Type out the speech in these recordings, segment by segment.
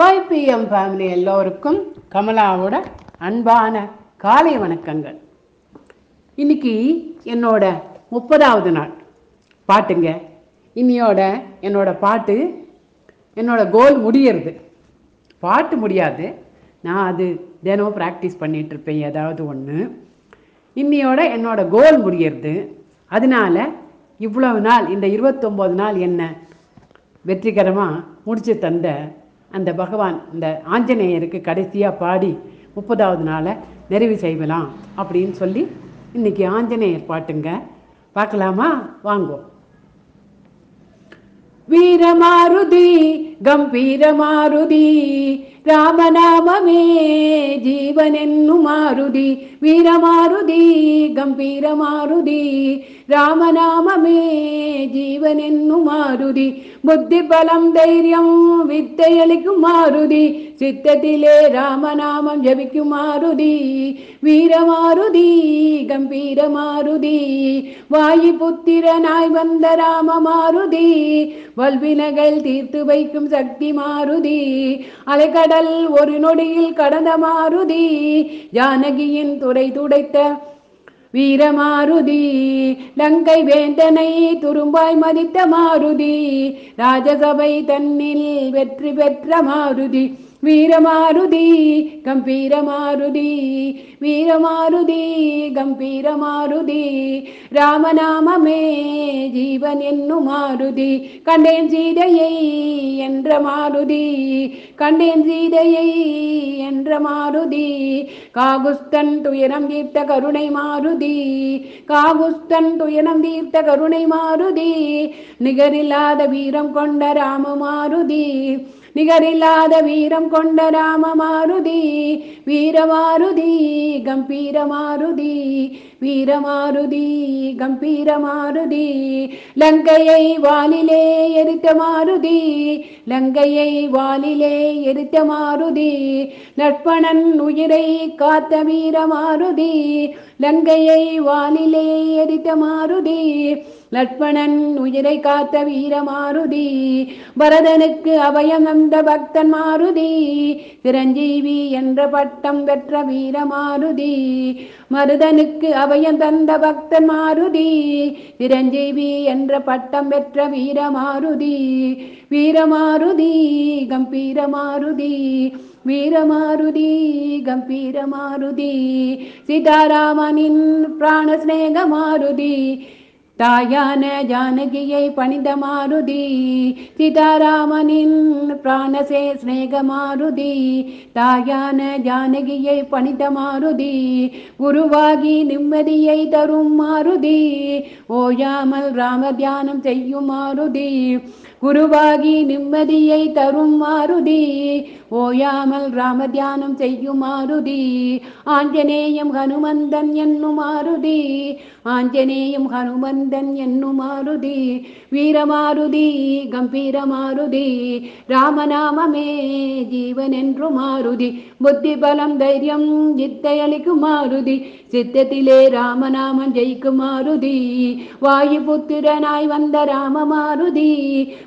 Five PM family எல்லோருக்கும் கமலாவோட அன்பான காலை வணக்கங்கள். இன்னைக்கு என்னோட முப்பதாவது நாள். பாட்டுங்க. இன்னியோட என்னோட பாட்டு என்னோட கோல் முடியறது. பாட்டு முடியாது. நான் அது தினம் ப்ராக்டிஸ் பண்ணிகிட்ருப்பேன் ஏதாவது ஒன்று இன்னியோட என்னோட கோல் முடியறது. அதனால இவ்வளவு நாள் இந்த இருபத்தொம்போது நாள் என்ன வெற்றிகரமாக முடிச்சு தந்த அந்த பகவான் இந்த ஆஞ்சநேயருக்கு கடைசியாக பாடி முப்பதாவது நாளை நிறைவு செய்யலாம் அப்படின்னு சொல்லி இன்னைக்கு ஆஞ்சநேயர் பாட்டுங்க. பார்க்கலாமா? வாங்குவோம் வீரமாருதி கம்பீரமாருதி ராமநாமமே ஜீவனென்னு மாருதி வீரமாருதி கம்பீரமாருதி ராமநாமமே ஜீ மாருதி புத்தி பலம் தைரியம் வித்தையளிக்கும் மாருதி சித்தத்திலே ராமநாமம் ஜபிக்கும் மாருதி வீரமாருதி கம்பீரமாருதி வாயு புத்திரனாய் வந்த ராம மாருதி வல்வினகள் தீர்த்து வைக்கும் சக்தி மாருதி அலைக்கடல் ஒரு நொடியில் கடந்த மாருதி ஜானகியின் துறை துடைத்த வீரமாருதி. லங்கை வேந்தனை துரும்பாய் மதித்த மாருதி. ராஜசபை தன்னில் வெற்றி பெற்ற மாருதி. வீரமாருதி கம்பீரமாருதி. வீரமாருதி கம்பீரமாருதி. ராமநாமமே ஜீவன் என்னும் மாருதி. கண்டேன் சீதையை என்ற மாருதி கண்டேன் சீதையை என்ற மாருதி. காகுஸ்தன் துயரம் தீர்த்த கருணை மாருதி காகுஸ்தன் துயரம் தீர்த்த கருணை மாருதி. நிகரில்லாத வீரம் கொண்ட ராம மாருதி நிகரில்லாத வீரம் கொண்ட ராம மாருதி. வீரமாருதி கம்பீரமாருதி வீரமாருதி கம்பீரமாருதி லங்கையை வாலிலே எரித்த மாருதி லங்கையை வாலிலே எரித்த மாருதி நட்பணன் உயிரை காத்த வீர மாருதி லங்கையை வாலிலே எரித்த மாருதி லட்பணன் உயிரை காத்த வீர மாருதி பரதனுக்கு அபயம் வந்த பக்தன் மாருதி சிரஞ்சீவி என்ற பட்டம் பெற்ற வீரமாருதி மருதனுக்கு அபயம் தந்த பக்தன் மாருதி சிரஞ்சீவி என்ற பட்டம் பெற்ற வீர மாருதி வீரமாருதி கம்பீர மாருதி வீரமாருதி கம்பீரமாருதி சீதாராமனின் பிராண ஸ்நேக மாருதி தாயான ஜானகியை பணிந்த மாருதி சீதாராமனின் பிராணசே ஸ்நேக மாருதி தாயான ஜானகியை பணிந்த மாருதி குருவாகி நிம்மதியை தரும் மாருதி ஓயாமல் ராம தியானம் செய்யும் மாருதி குருவாகி நிம்மதியை தரும் மாருதி ஓயாமல் ராம தியானம் செய்யும் மாருதி ஆஞ்சநேயம் ஹனுமந்தன் என்னும் மாருதி ஆஞ்சநேயம் ஹனுமந்தன் என்னும் மாருதி வீரமாருதி கம்பீரமாருதி ராமநாமமே ஜீவன் என்று மாருதி புத்தி பலம் தைரியம் சித்தை அளிக்கும் மாருதி சித்தத்திலே ராமநாமம் ஜெயிக்கும் மாருதி வாயு புத்திரனாய் வந்த ராம மாருதி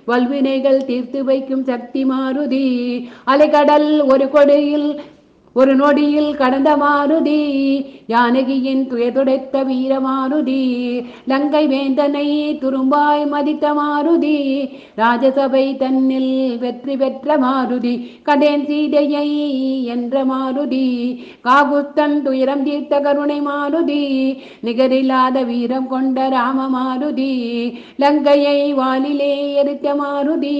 வல்வினைகள் தீர்த்து வைக்கும் சக்தி மாருதி அலைக்கடல் ஒரு கொடையில் ஒரு நொடியில் கடந்த மாருதி ஜானகியின் துயதுடைத்த வீரமாருதி லங்கை வேந்தனை துரும்பாய் மதித்த மாருதி ராஜசபை தன்னில் வெற்றி பெற்ற மாருதி கடேன் சீதையை என்ற மாருதி காகுத்தன் துயரம் தீர்த்த கருணை மாருதி நிகரில்லாத வீரம் கொண்ட ராம மாருதி லங்கையை வாலிலே எரித்த மாருதி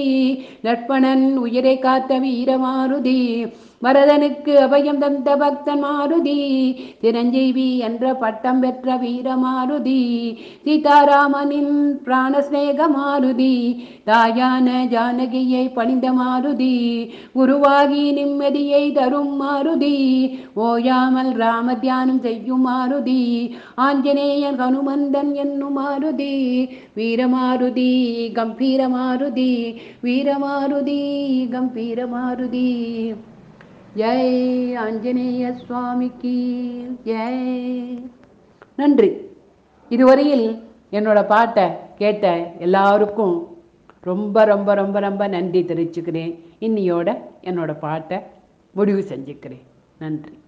லட்பணன் உயிரை காத்த வீர மாருதி பரதனுக்கு அபயம் தந்த பக்தன் மாருதி சிரஞ்சீவி என்ற பட்டம் பெற்ற வீர மாருதி சீதாராமனின் பிராணஸ்நேக மாருதி தாயான ஜானகியை பணிந்த மாருதி குருவாகி நிம்மதியை தரும் மாருதி ஓயாமல் ராம தியானம் செய்யும் மாருதி ஆஞ்சநேயன் ஹனுமந்தன் என்னும் மாருதி வீரமாருதி கம்பீரமாருதி வீரமாருதி கம்பீரமாருதி ஜெய் ஆஞ்சநேய சுவாமிக்கு ஜெய். நன்றி. இதுவரையில் என்னோட பாட்டை கேட்ட எல்லாருக்கும் ரொம்ப ரொம்ப ரொம்ப ரொம்ப நன்றி தெரிவிச்சுக்கிறேன். இன்னியோட என்னோட பாட்டை முடிவு செஞ்சுக்கிறேன். நன்றி.